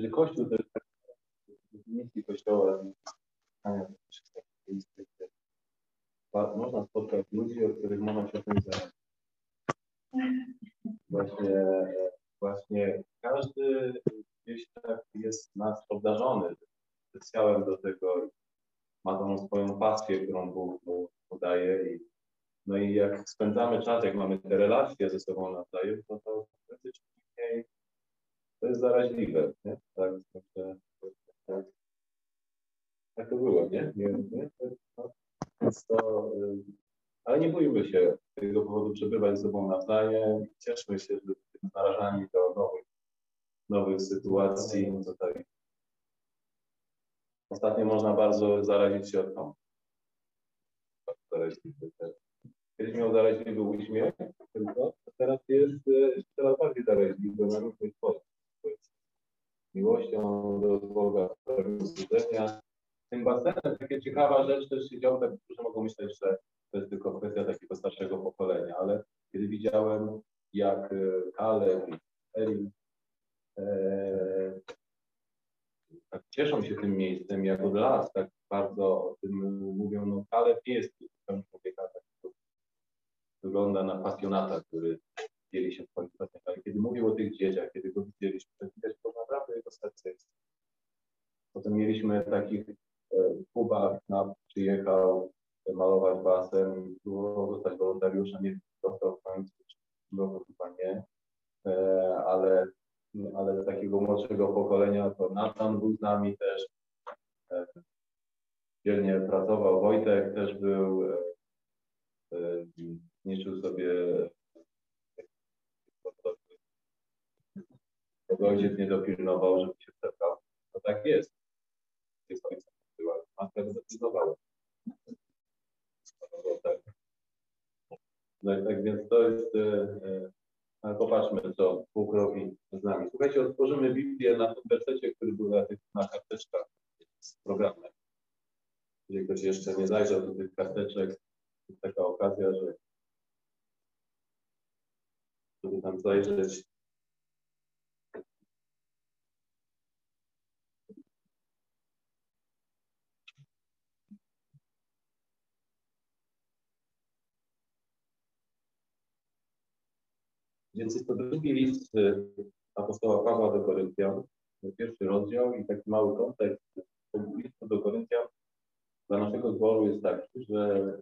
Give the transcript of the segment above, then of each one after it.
że Kościół to jest definicji Kościoła, można spotkać ludzi, o których mowa się tym Właśnie, właśnie każdy gdzieś tak jest nas obdarzony potencjałem do tego, ma tą swoją pasję, którą Bóg mu podaje. I, no i jak spędzamy czas, jak mamy te relacje ze sobą nawzajem, to to faktycznie to jest zaraźliwe. Nie? Tak, tak, tak, tak to było, nie? nie, nie? To, to, ale nie bójmy się z tego powodu przebywać z sobą nawzajem. Cieszmy się, że jesteśmy narażani do nowych, nowych sytuacji. Tutaj Ostatnio można bardzo zarazić się od Kiedyś miał zaraźliwy uśmiech, tylko teraz jest e, coraz bardziej zaraźliwy na różnych sposób. Miłością do Boga, wzbudzenia. Tym basenem takie ciekawa rzecz też się działo, tak, którzy mogą myśleć, że to jest tylko kwestia takiego starszego pokolenia, ale kiedy widziałem, jak e, Kaleb i Erin e, tak cieszą się tym miejscem, jak od lat tak bardzo o tym mówią, no Kaleb jest zupełnie człowieka, tak wygląda na pasjonata, który dzieli się w kwalifikacjach, ale kiedy mówił o tych dzieciach, kiedy go widzieliśmy, to widać, że naprawdę jego serce. Potem mieliśmy takich e, Kuba na przyjechał malować basen, było dostać wolontariusza, nie dostał w końcu, było chyba nie, e, ale ale z takiego młodszego pokolenia to Nathan był z nami też. E, dzielnie pracował. Wojtek też był, e, e, niszczył sobie tego ojciec nie dopilnował, żeby się przepał. To tak jest. Jest ojcem była. Matka zdecydowała. No i tak więc to jest ale popatrzmy, co Bóg robi z nami. Słuchajcie, otworzymy Biblię na tym wersecie, który był na, tych, na karteczkach z programem. Jeżeli ktoś jeszcze nie zajrzał do tych karteczek, jest taka okazja, że żeby tam zajrzeć Więc jest to drugi list y, apostoła Pawła do Koryntian, pierwszy rozdział i taki mały kontekst listu do Koryntian dla naszego zboru jest taki, że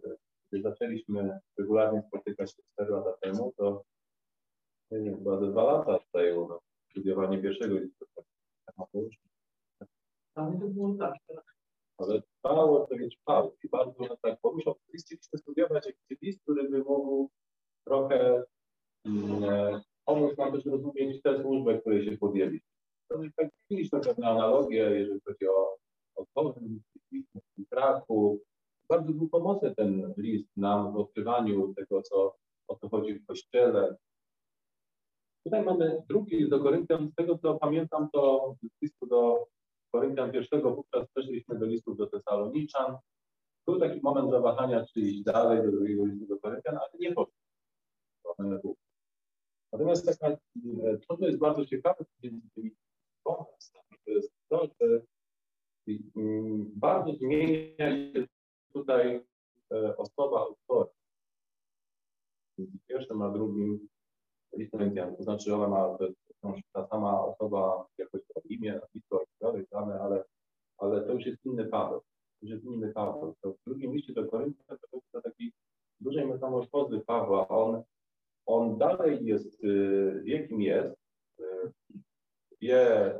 gdy zaczęliśmy regularnie spotykać się 4 lata temu, to nie wiem, chyba dwa lata zajęło nam studiowanie pierwszego listu Ale to było tak. Ale trwało, to nie trwało. I bardzo nas tak poruszał. Chcieliśmy studiować jakiś list, który by mógł trochę pomóc nam też rozumieć tę służbę, której się podjęli. To jest tak widzieliśmy pewne analogie, jeżeli chodzi o, o Toryn, Kraków. Bardzo był pomocny ten list nam w odkrywaniu tego, co, o co chodzi w Kościele. Tutaj mamy drugi do Koryntian. Z tego, co pamiętam, to z listu do Koryntian pierwszego, wówczas przeszliśmy do listów do Tesaloniczan. Był taki moment zawahania, czy iść dalej do drugiego listu do Koryntian, ale nie poszło. Natomiast taka, e, to, co jest bardzo ciekawe między tymi pomysłami, to jest to, że mm, bardzo zmienia się tutaj e, osoba autora. Między pierwszym a drugim listem to znaczy ona ma ta sama osoba jakoś to imię, nazwisko i tak dalej, ale, ale to już jest inny Paweł. To już jest inny Paweł. To w drugim liście do Koryntia to jest taki dużej metamorfozy Pawła. On on dalej jest, y, wie kim jest, y, wie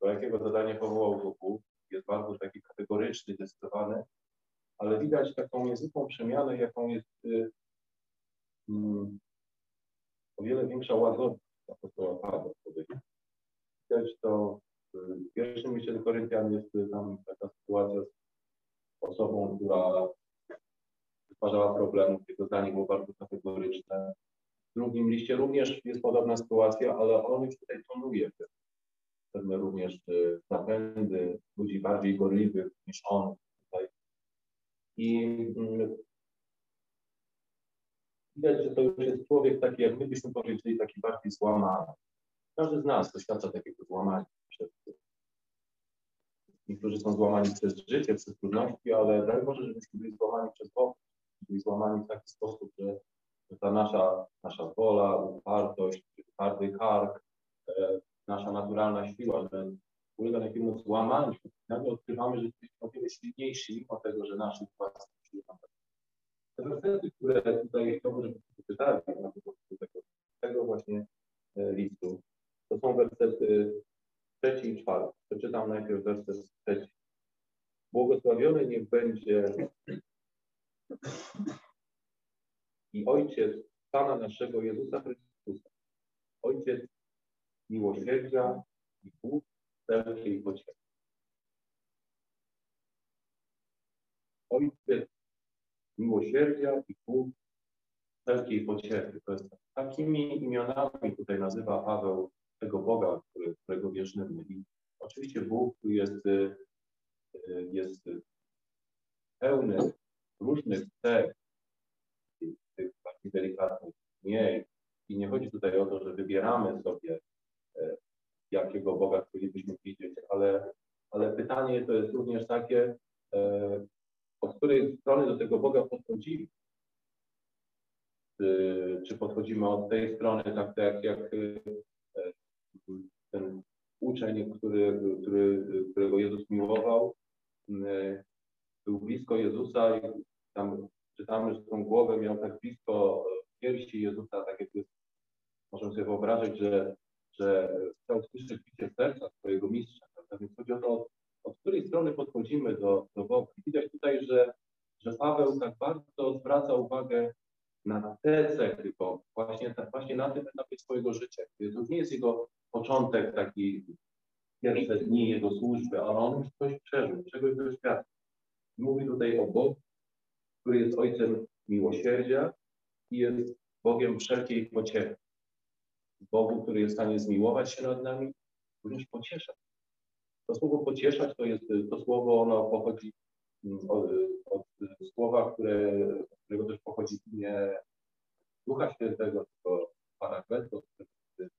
do jakiego zadania powołał go Bóg, jest bardzo taki kategoryczny, zdecydowany, ale widać taką niezwykłą przemianę, jaką jest y, mm, o wiele większa łagodność apostoła Pawła. Widać to w pierwszym liście do Koryntian jest tam taka sytuacja z osobą, która stwarzała problemów, jego zdanie było bardzo kategoryczne, w drugim liście również jest podobna sytuacja, ale on już tutaj tonuje pewne również y, napędy ludzi bardziej gorliwych niż on. I mm, widać, że to już jest człowiek taki, jak my byśmy powiedzieli, taki bardziej złamany. Każdy z nas doświadcza takiego złamania niektórzy są złamani przez życie, przez trudności, ale daj Boże, żebyśmy byli złamani przez Boga, byli złamani w taki sposób, że, ta nasza, nasza wola, upartość, twardy kark, e, nasza naturalna siła, że ulega jakiemuś złamaniu. Nagle odkrywamy, że jesteśmy o wiele silniejsi, mimo tego, że naszych własnych sił Te wersety, które tutaj chciałbym, żebyśmy przeczytali na tego, tego właśnie e, listu, to są wersety trzeci i czwarty. Przeczytam najpierw werset trzeci. Błogosławiony niech będzie i Ojciec Pana naszego Jezusa Chrystusa, Ojciec miłosierdzia i Bóg wszelkiej pociechy. Ojciec miłosierdzia i Bóg wszelkiej pociechy. To jest takimi imionami tutaj nazywa Paweł tego Boga, którego wierzymy. I oczywiście Bóg jest, y, jest pełny różnych cech, tych takich delikatnych nie. I nie chodzi tutaj o to, że wybieramy sobie, e, jakiego Boga chcielibyśmy widzieć, ale, ale pytanie to jest również takie, od której strony do tego Boga podchodzimy. Czy podchodzimy od tej strony, tak, tak jak e, ten uczeń, który, który, którego Jezus miłował, był blisko Jezusa i tam czytamy, że tą głowę miał tak blisko piersi Jezusa, tak jak jest, możemy sobie wyobrazić, że, że chciał słyszeć bicie serca swojego mistrza. Prawda? Więc chodzi o to, od, której strony podchodzimy do, do Boga. Widać tutaj, że, że Paweł tak bardzo zwraca uwagę na te cechy, bo właśnie, właśnie na tym etapie swojego życia. To nie jest jego początek taki pierwsze dni jego służby, ale on już coś przeżył, czegoś doświadczył. Mówi tutaj o Bogu, który jest Ojcem miłosierdzia i jest Bogiem wszelkiej pociechy. Bogu, który jest w stanie zmiłować się nad nami, również pocieszać. To słowo pocieszać to jest, to słowo ono pochodzi mm, od, od słowa, które, którego też pochodzi imię Ducha Świętego, Parakletos, który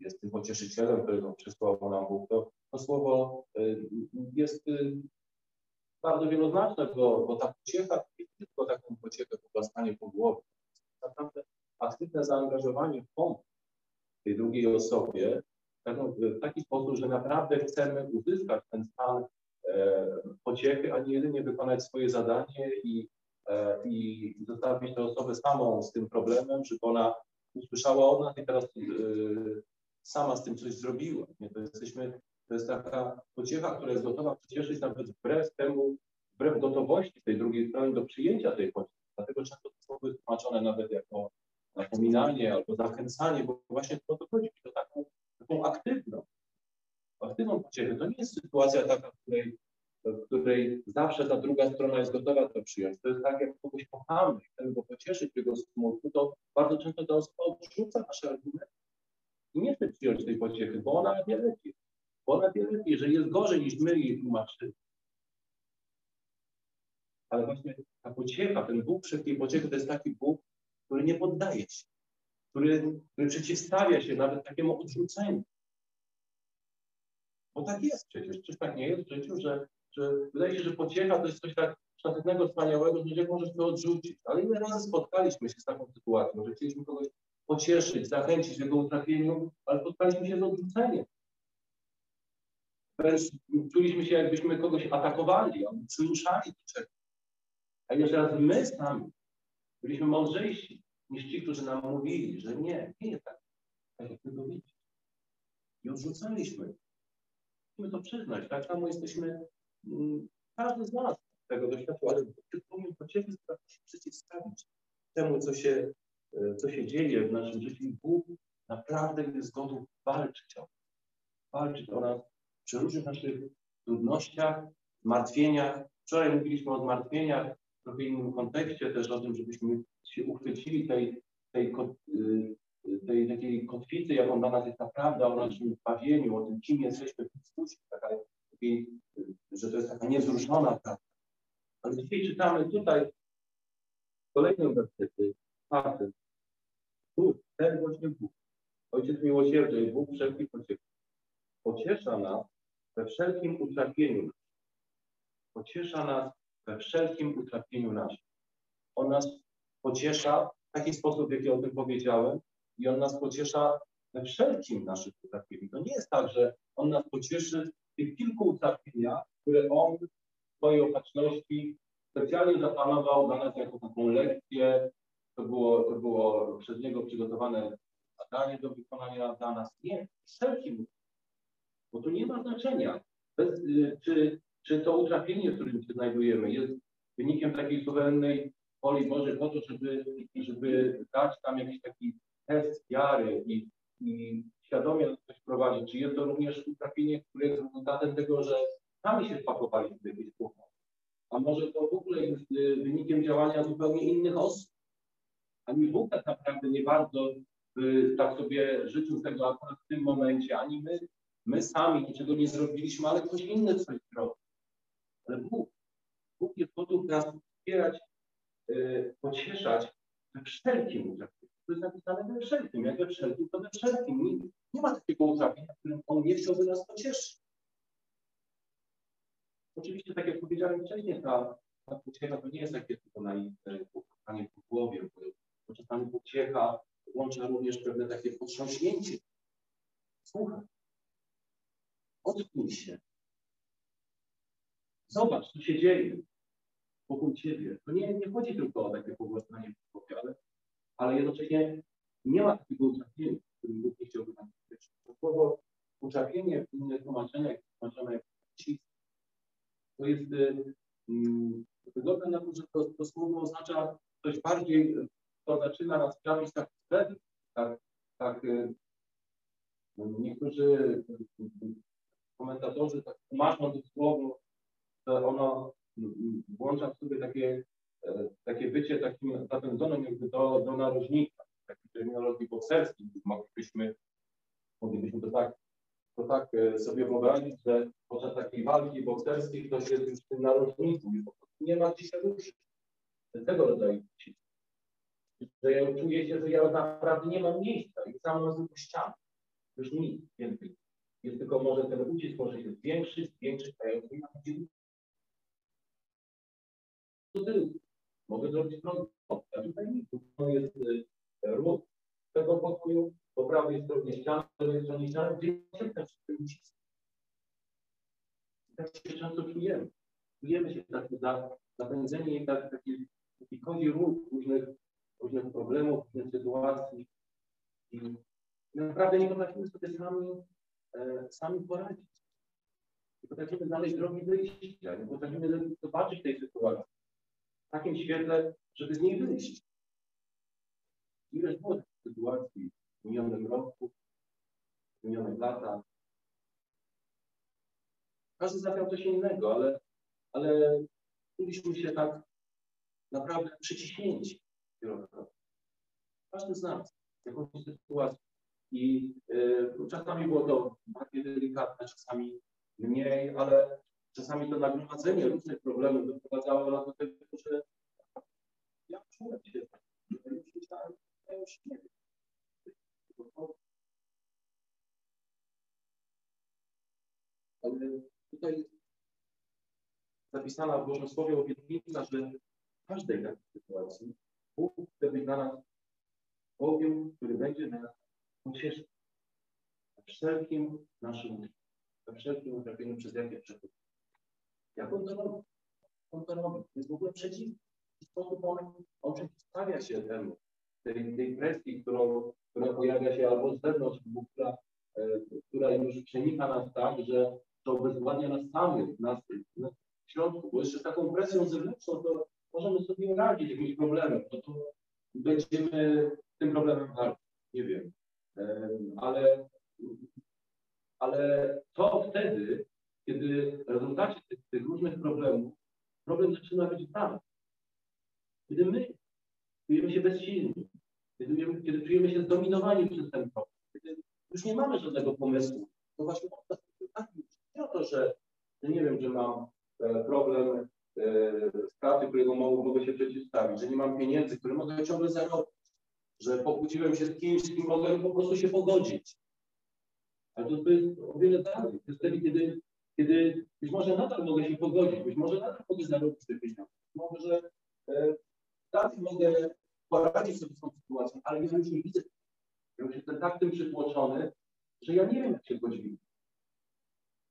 jest tym pocieszycielem, którego przysłał nam Bóg. To, to słowo y, jest y, bardzo wieloznaczne, bo, bo ta pociecha nie tylko taką pociechę pogłaskanie po głowie. Naprawdę aktywne zaangażowanie w pomoc tej drugiej osobie w taki sposób, że naprawdę chcemy uzyskać ten stan e, pociechy, a nie jedynie wykonać swoje zadanie i, e, i zostawić tę osobę samą z tym problemem, żeby ona usłyszała od nas i teraz e, sama z tym coś zrobiła. Nie? To jesteśmy to jest taka pociecha, która jest gotowa pocieszyć nawet wbrew temu, wbrew gotowości tej drugiej strony do przyjęcia tej pociechy. Dlatego często to jest tłumaczone nawet jako napominanie albo zachęcanie, bo właśnie to, to chodzi o taką, taką aktywną, aktywną pociechę. To nie jest sytuacja taka, w której, w której zawsze ta druga strona jest gotowa to przyjąć. To jest tak, jak kogoś kochamy chcemy go pocieszyć w jego smutku, to bardzo często ta osoba odrzuca nasze argumenty i nie chce przyjąć tej pociechy, bo ona wie lepiej. Bo ona wie lepiej, jeżeli jest gorzej niż my jej tłumaczymy. Ale właśnie ta pociecha, ten Bóg wszelkiej pociechy to jest taki Bóg, który nie poddaje się, który, który przeciwstawia się nawet takiemu odrzuceniu. Bo tak jest przecież. Czyż tak nie jest w życiu, że, że wydaje się, że pociecha to jest coś tak szlachetnego, wspaniałego, że nie możesz to odrzucić. Ale ile razy spotkaliśmy się z taką sytuacją, że chcieliśmy kogoś pocieszyć, zachęcić w jego utrapieniu, ale spotkaliśmy się z odrzuceniem. Wręcz czuliśmy się, jakbyśmy kogoś atakowali, albo przymuszali do czegoś. A raz my sami byliśmy mądrzejsi niż ci, którzy nam mówili, że nie, nie jest tak, tak jak to widzicie. I odrzucaliśmy. Musimy to przyznać. Tak samo jesteśmy, mm, każdy z nas tego doświadczył, ale powinien pociechy się przeciwstawić temu, co się, e, co się dzieje w naszym życiu. Bóg naprawdę jest gotów walczyć o nas. Walczyć o nas przy różnych naszych trudnościach, martwieniach. Wczoraj mówiliśmy o zmartwieniach, trochę innym kontekście też o tym, żebyśmy się uchwycili tej, tej, y, tej takiej kotwicy, jaką dla nas jest naprawdę o naszym zbawieniu, o tym, kim jesteśmy w Chrystusie, taka, takiej, że to jest taka niewzruszona prawda. Ale dzisiaj czytamy tutaj kolejnym wersety, czwartym. Bóg, ten właśnie Bóg, Ojciec miłosierdzia i Bóg wszelki pociechy, pociesza nas we wszelkim utrapieniu pociesza nas we wszelkim utrapieniu naszym. On nas pociesza w taki sposób, w jaki o tym powiedziałem, i on nas pociesza we wszelkim naszym utrapieniu. To nie jest tak, że on nas pocieszy w tych kilku utrapieniach, które on w swojej opatrzności specjalnie zaplanował dla nas jako taką lekcję. To było, to było przez niego przygotowane zadanie do wykonania dla nas. Nie, wszelkim, bo tu nie ma znaczenia, bez, y, czy, czy to utrapienie, w którym się znajdujemy, jest wynikiem takiej suwerennej woli Bożej po to, żeby, żeby dać tam jakiś taki test wiary i, i świadomie coś prowadzić. Czy jest to również utrapienie, które jest rezultatem tego, że sami się wpakowaliśmy w jakieś kłopoty? A może to w ogóle jest y, wynikiem działania zupełnie innych osób? Ani Bóg tak naprawdę nie bardzo by tak sobie życzył tego akurat w tym momencie, ani my, my sami niczego nie zrobiliśmy, ale ktoś inny coś zrobił. Ale Bóg, Bóg jest gotów nas wspierać, yy, pocieszać we wszelkim utrapieniu. To jest napisane we wszelkim. Jak we wszelkim, to we wszelkim. Nie, nie ma takiego utrapienia, którym On nie chciałby nas pocieszyć. Oczywiście, tak jak powiedziałem wcześniej, ta, ta pociecha to nie jest takie tylko na pukanie po głowie, bo, czasami pociecha łączy również pewne takie potrząśnięcie. Słuchaj, odpój się. Zobacz, co się dzieje wokół ciebie. To nie, nie chodzi tylko o takie pogłaskanie w ale, ale jednocześnie nie ma takiego utrapienia, którym Bóg nie chciałby nam powiedzieć. Słowo utrapienie w innych tłumaczeniach, tłumaczone to jest wygląda na to, że to, to słowo oznacza coś bardziej, to zaczyna nas trafić tak wtedy, tak, tak y, niektórzy komentatorzy tak tłumaczą to słowo, że ono włącza w sobie takie, e, takie bycie takim zapędzonym do narożnika, takiej terminologii bokserskiej. Moglibyśmy, moglibyśmy to tak to tak e, sobie wyobrazić, że podczas takiej walki bokserskiej ktoś jest już w tym narożniku i po prostu nie ma gdzie się. Tego rodzaju Że ja czuję się, że ja naprawdę nie mam miejsca i sam na zwykłą ścianę. Już nic więcej. Jest tylko może ten ucisk może się zwiększyć, zwiększyć, a ja już nie mam gdzie Mogę zrobić krok, a tutaj nic. To jest e, ruch tego pokoju, po prawej stronie stronie ściany, gdzie ucisk. Tak się często czujemy. Czujemy się tak zapędzeni i tak, taki, taki kozi różnych, różnych problemów, różnych sytuacji. I naprawdę nie potrafimy sobie sami, e, sami poradzić. Nie potrafimy znaleźć drogi wyjścia, nie potrafimy zobaczyć tej sytuacji w takim świetle, żeby z niej wyjść. Ileż było sytuacji w minionym roku, minionych latach. Każdy zabrał coś innego, ale, ale czuliśmy się tak naprawdę przyciśnięci Każdy z nas jakąś sytuację. I y, czasami było to bardziej delikatne, czasami mniej, ale czasami to nagromadzenie różnych problemów doprowadzało do tego, że ja czułem się tak, już myślałem, ja już nie wiem. Ale tutaj zapisana w Bożym Słowie obietnica, że w każdej takiej sytuacji Bóg chce być dla nas Bogiem, który będzie nas pocieszyć we wszelkim naszym, we wszelkim utrapieniu przez jakie przechodzimy. Jak on to robi? On to robi. Jest w ogóle przeciwny. W sposób on, on przeciwstawia się temu, tej, tej presji, którą, która pojawia się albo z zewnątrz, która, e, która już przenika nas tak, że to obezwładnia nas samych, nas, nas w środku, bo jeszcze z taką presją zewnętrzną to możemy sobie radzić jakimś problemem, to, to będziemy tym problemem walczyć, nie wiem. Ale, ale to wtedy, kiedy w rezultacie tych, tych różnych problemów, problem zaczyna być tam. Kiedy my czujemy się bezsilni, kiedy, kiedy czujemy się zdominowani przez ten problem, kiedy już nie mamy żadnego pomysłu, to właśnie tak, nie o to, że, nie wiem, że mam e, problem e, straty, którego mogę się przeciwstawić, że nie mam pieniędzy, które mogę ciągle zarobić, że pokłóciłem się z kimś, z kim mogę po prostu się pogodzić. Ale to, jest o wiele dalej. To jest wtedy, kiedy, kiedy być może nadal mogę się pogodzić, być może nadal mogę zarobić te pieniądze, może e, dalej mogę poradzić sobie z tą sytuacją, ale ja już nie widzę. Ja jestem tak tym przytłoczony, że ja nie wiem, jak się godzić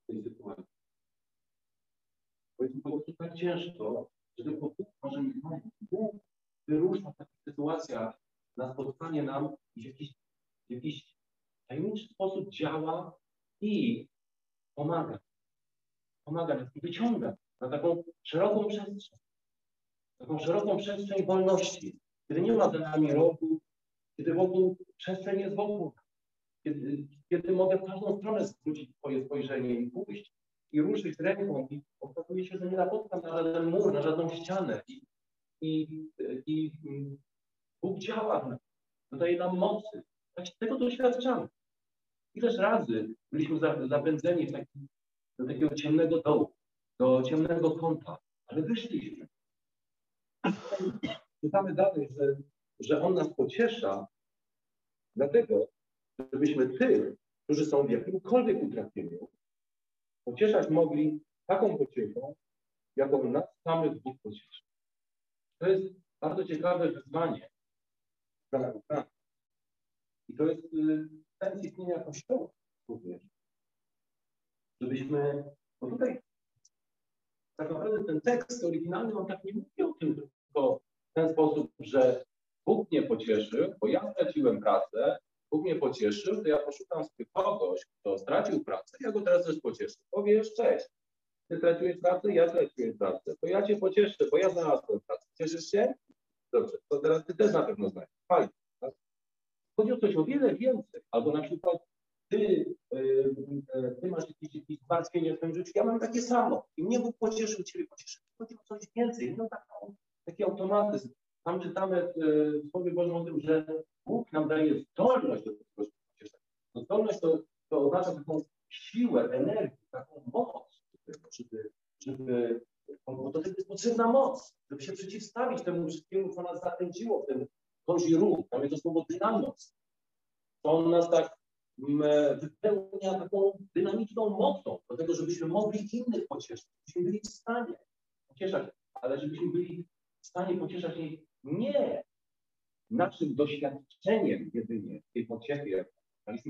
w tej sytuacji. Bo jest po tak ciężko, że tylko Bóg może mi. Bóg wyrusza w takich sytuacjach na spotkanie nam i w jakiś, w jakiś tajemniczy sposób działa i pomaga. Pomaga nas i wyciąga na taką szeroką przestrzeń. Taką szeroką przestrzeń wolności. Kiedy nie ma za nami rogu, kiedy wokół przestrzeń jest wokół. Kiedy, kiedy mogę w każdą stronę zwrócić swoje spojrzenie i pójść i ruszyć ręką i okazuje się, że nie napotkam na żaden mur, na żadną ścianę. I, i, i Bóg działa, dodaje nam mocy. Tego doświadczamy. Ileż razy byliśmy zapędzeni w taki, do takiego ciemnego dołu, do ciemnego kąta, ale wyszliśmy. Czytamy dalej, że, że On nas pociesza, dlatego, żebyśmy tych, którzy są w jakimkolwiek utrapieniu, pocieszać mogli taką pociechą, jaką nas samych Bóg pocieszy. To jest bardzo ciekawe wyzwanie. I to jest y, sens istnienia Kościoła również. Żebyśmy, bo tutaj tak naprawdę ten tekst oryginalny, on tak nie mówi o tym tylko w ten sposób, że Bóg mnie pocieszył, bo ja straciłem pracę, Bóg mnie pocieszył, to ja poszukam sobie kogoś, kto stracił pracę, ja go teraz też pocieszę. Powiesz, cześć, ty straciłeś pracę, ja straciłem pracę, to ja cię pocieszę, bo ja znalazłem pracę. Cieszysz się? Dobrze, to teraz ty też na pewno znajdziesz. Fajnie. Tak? Chodzi o coś o wiele więcej. Albo na przykład ty, yy, ty masz jakieś, jakieś zmartwienie w swoim życiu, ja mam takie samo. I mnie Bóg pocieszył, ciebie pocieszył. Chodzi o coś więcej. No taki automatyzm. Tam czytamy w Słowie Bożym o tym, że Bóg nam daje zdolność do tego pocieszenia. No zdolność to, to oznacza taką siłę, energię, taką moc, żeby, żeby bo do tego jest potrzebna moc, żeby się przeciwstawić temu wszystkiemu, co nas zapędziło w ten kozi ruch. Tam jest to słowo dynamos. On nas tak mm, wypełnia taką dynamiczną mocą do tego, żebyśmy mogli innych pocieszyć, żebyśmy byli w stanie pocieszać, ale żebyśmy byli w stanie pocieszać jej nie naszym doświadczeniem jedynie tej pociechy,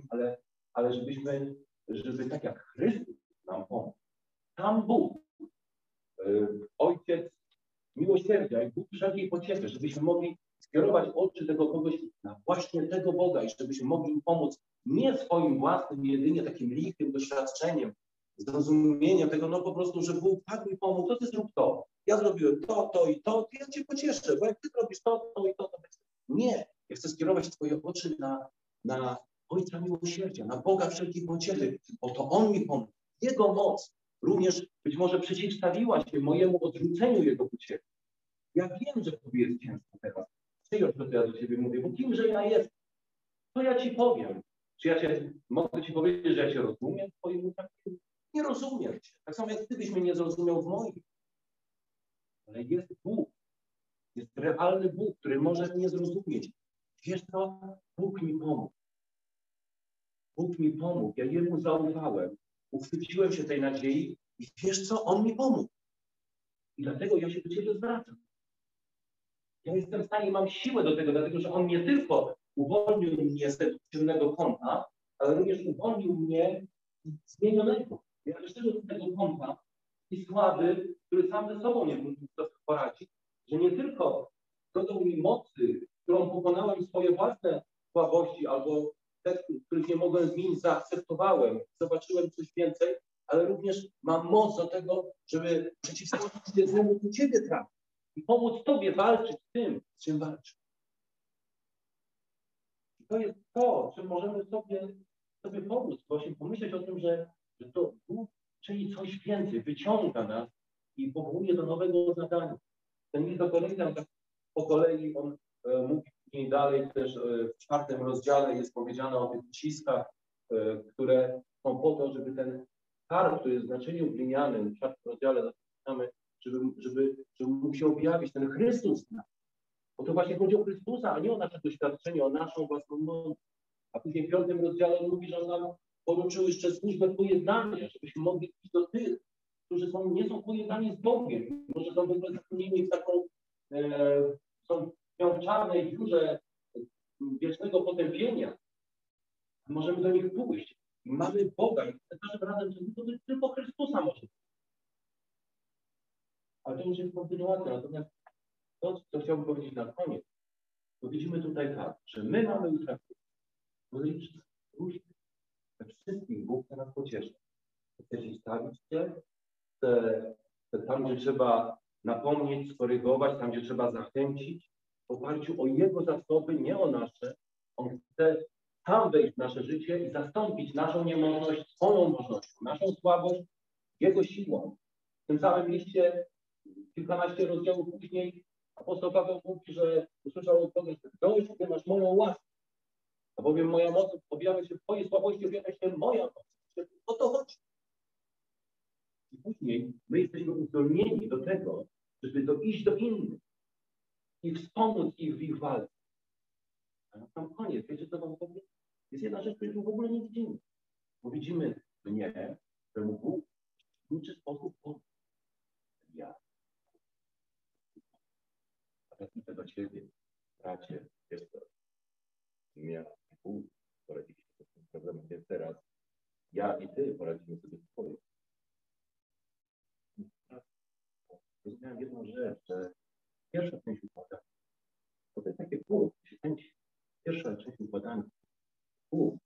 ale, ale żebyśmy, żeby tak jak Chrystus nam pomógł, tam Bóg, yy, Ojciec miłosierdzia i Bóg wszelkiej pociechy, żebyśmy mogli skierować oczy tego kogoś na właśnie tego Boga i żebyśmy mogli pomóc nie swoim własnym, jedynie takim lichym doświadczeniem, zrozumieniem tego, no po prostu, że Bóg tak mi pomógł, to ty zrób to. Ja zrobiłem to, to i to, to ja cię pocieszę, bo jak ty robisz to, to i to, to będzie nie. Ja chcę skierować Twoje oczy na, na Ojca Miłosierdzia, na Boga wszelkich pociechy, bo to On mi pomógł. Jego moc również być może przeciwstawiła się mojemu odrzuceniu Jego pociechy. Ja wiem, że Tobie jest ciężko teraz. Przyjąć co ja do Ciebie mówię, bo kimże ja jestem? To ja Ci powiem. Czy ja cię, mogę Ci powiedzieć, że ja Cię rozumiem w Twoim? Nie rozumiem Cię. Tak samo jak Ty byś mnie nie zrozumiał w moim. Ale jest Bóg, jest realny Bóg, który może mnie zrozumieć. Wiesz co? Bóg mi pomógł. Bóg mi pomógł. Ja Jemu zaufałem. Uchwyciłem się tej nadziei i wiesz co? On mi pomógł. I dlatego ja się do Ciebie zwracam. Ja jestem w stanie, mam siłę do tego, dlatego że On nie tylko uwolnił mnie z tego ciemnego kąta, ale również uwolnił mnie zmienionego. Ja wyszedłem z tego kąta i słaby, który sam ze sobą nie mógł poradzić, nie tylko dodał mi mocy, którą pokonałem swoje własne słabości albo te, których nie mogłem zmienić, zaakceptowałem, zobaczyłem coś więcej, ale również mam moc do tego, żeby przeciwstawić się złemu do Ciebie trafić i pomóc Tobie walczyć z tym, z czym walczysz. To jest to, czym możemy sobie, sobie pomóc, właśnie pomyśleć o tym, że, że to Bóg czyni coś więcej, wyciąga nas i powołuje do nowego zadania. Ten list do Koryntian tak po kolei on e, mówi później dalej też e, w czwartym rozdziale jest powiedziane o tych uciskach, e, które są po to, żeby ten kar, który jest w znaczeniu glinianym, w czwartym rozdziale zaczynamy, żeby, żeby, żeby mógł się objawić ten Chrystus Bo to właśnie chodzi o Chrystusa, a nie o nasze doświadczenie, o naszą własną moc. A później w piątym rozdziale on mówi, że on nam połączył jeszcze służbę pojednania, żebyśmy mogli iść do tych, którzy są nie są pojednani z Bogiem, może są w ogóle zatrudnieni w taką, e, są w czarnej dziurze wiecznego potępienia. Możemy do nich pójść. Mamy Boga i za każdym razem to tylko Chrystusa może. Ale to już jest kontynuacja. Natomiast to, co chciałbym powiedzieć na koniec, to widzimy tutaj tak, że my mamy już różnych we wszystkim Bóg chce nas pocieszyć. Chce stawić się, tam, gdzie trzeba napomnieć, skorygować, tam, gdzie trzeba zachęcić, w oparciu o Jego zasoby, nie o nasze. On chce sam wejść w nasze życie i zastąpić naszą niemożność swoją możliwością, naszą słabość Jego siłą. W tym samym liście, kilkanaście rozdziałów później, apostoł Paweł mówi, że usłyszał od Boga, że dość, gdy masz moją łaskę, a bowiem moja moc objawia się w Twojej słabości, objawia się moja moc. O to chodzi. Później my jesteśmy uzdolnieni do tego, żeby to iść do innych i wspomóc ich w ich walce. A na sam koniec, wiecie co wam? Jest jedna rzecz, której tu w ogóle nie widzimy. Bo widzimy mnie, któremu Bóg w kluczy sposób. Ja. A teraz idę do Ciebie, bracie, jest to. Ja Bóg poradziliśmy z tym problemem, więc teraz ja i Ty poradzimy sobie z swoim. Zrozumiałem jedną rzecz, że pierwsza część układa, to jest takie pół, się kręci. Pierwsza część układania, pół,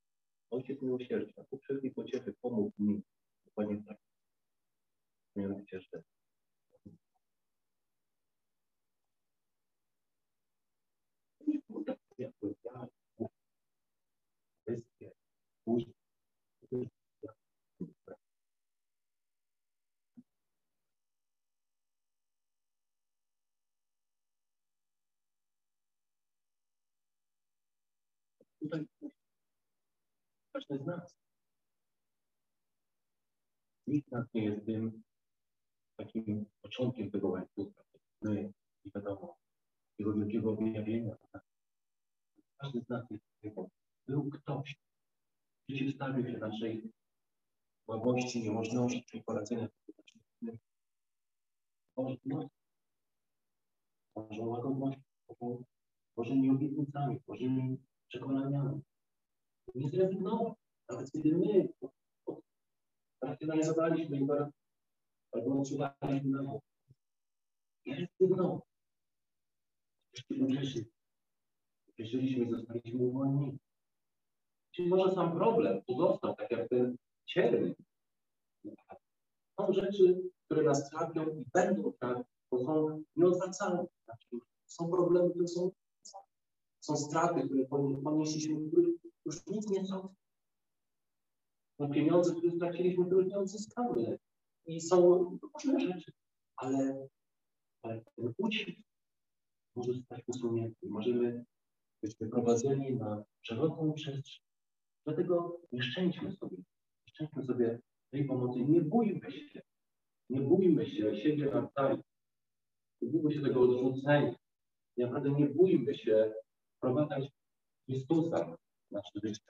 ojciec miłosierdzia, pół wszelkiej pociechy, pomógł mi. Dokładnie tak. Mianowicie, że kwestie później. Tutaj każdy z nas. Nikt nas nie jest tym takim początkiem tego łańcucha. My, nie wiadomo, tego wielkiego objawienia. Każdy z nas jest tego. Był ktoś, przeciwstawił się naszej słabości, niemożności i poradzenia sobie Bożą łagodnością, Bożymi obietnicami, Bożymi przekonaniami. Nie zrezygnował. Nawet kiedy my racjonalizowaliśmy i albo odczuwaliśmy na to. Nie zrezygnował. Jeśli grzeszyli, grzeszyliśmy i zostaliśmy uwolnieni. Czyli może sam problem pozostał, tak jak ten cierń. Są rzeczy, które nas trapią i będą trapić, bo są nieodwracalne. Są problemy, które są są straty, które ponieśliśmy, już nic nie są. Są pieniądze, które straciliśmy, które nie odzyskamy. I są różne rzeczy, ale, ale ten ucisk może stać usunięty. Możemy być wyprowadzeni na szeroką przestrzeń. Dlatego nie sobie, nie sobie tej pomocy. Nie bójmy się, nie bójmy się siebie nawzajem. Nie bójmy się tego odrzucenia. Naprawdę nie bójmy się wprowadzać Chrystusa nasze życie.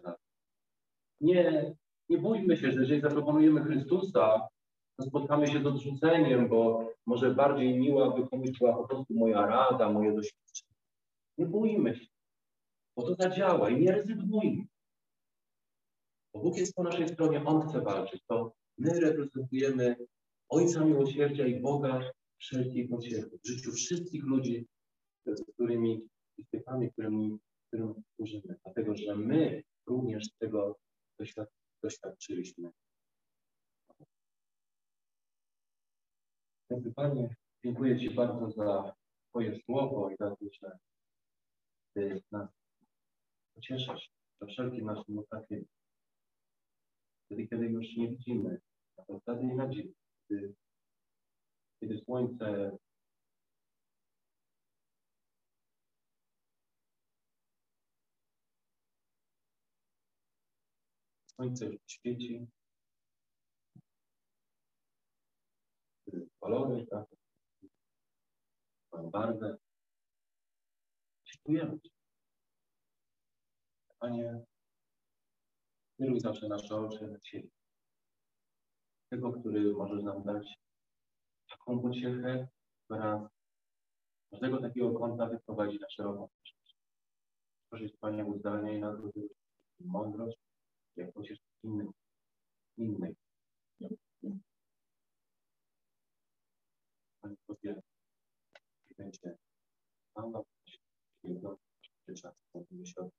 Nie, nie bójmy się, że jeżeli zaproponujemy Chrystusa, to spotkamy się z odrzuceniem, bo może bardziej miła by komuś była po prostu moja rada, moje doświadczenie. Nie bójmy się, bo to zadziała i nie rezygnujmy. Bo Bóg jest po naszej stronie, On chce walczyć. To my reprezentujemy Ojca Miłosierdzia i Boga wszelkiej pociechy w życiu wszystkich ludzi, z którymi i którym, którym służymy, dlatego że my również tego doświadczyliśmy. Dobry Panie, dziękuję Ci bardzo za Twoje słowo i za to, że Ty nas pocieszasz za wszelkim naszym utrapieniem. Wtedy, kiedy już nie widzimy na ostatniej nadziei, kiedy, kiedy słońce Słońce już świeci. Kolory, tak? Mam barwę. Dziękujemy Ci. Panie, kieruj zawsze nasze oczy na Ciebie. Tego, który możesz nam dać taką pociechę, która każdego takiego kąta wyprowadzi na szeroką przyszłość. Tworzyć Panie uzdalenie i nagrody, mądrość, jak pocieszyć innych, innych. Panie powiela i będzie Pana jedno, że czas się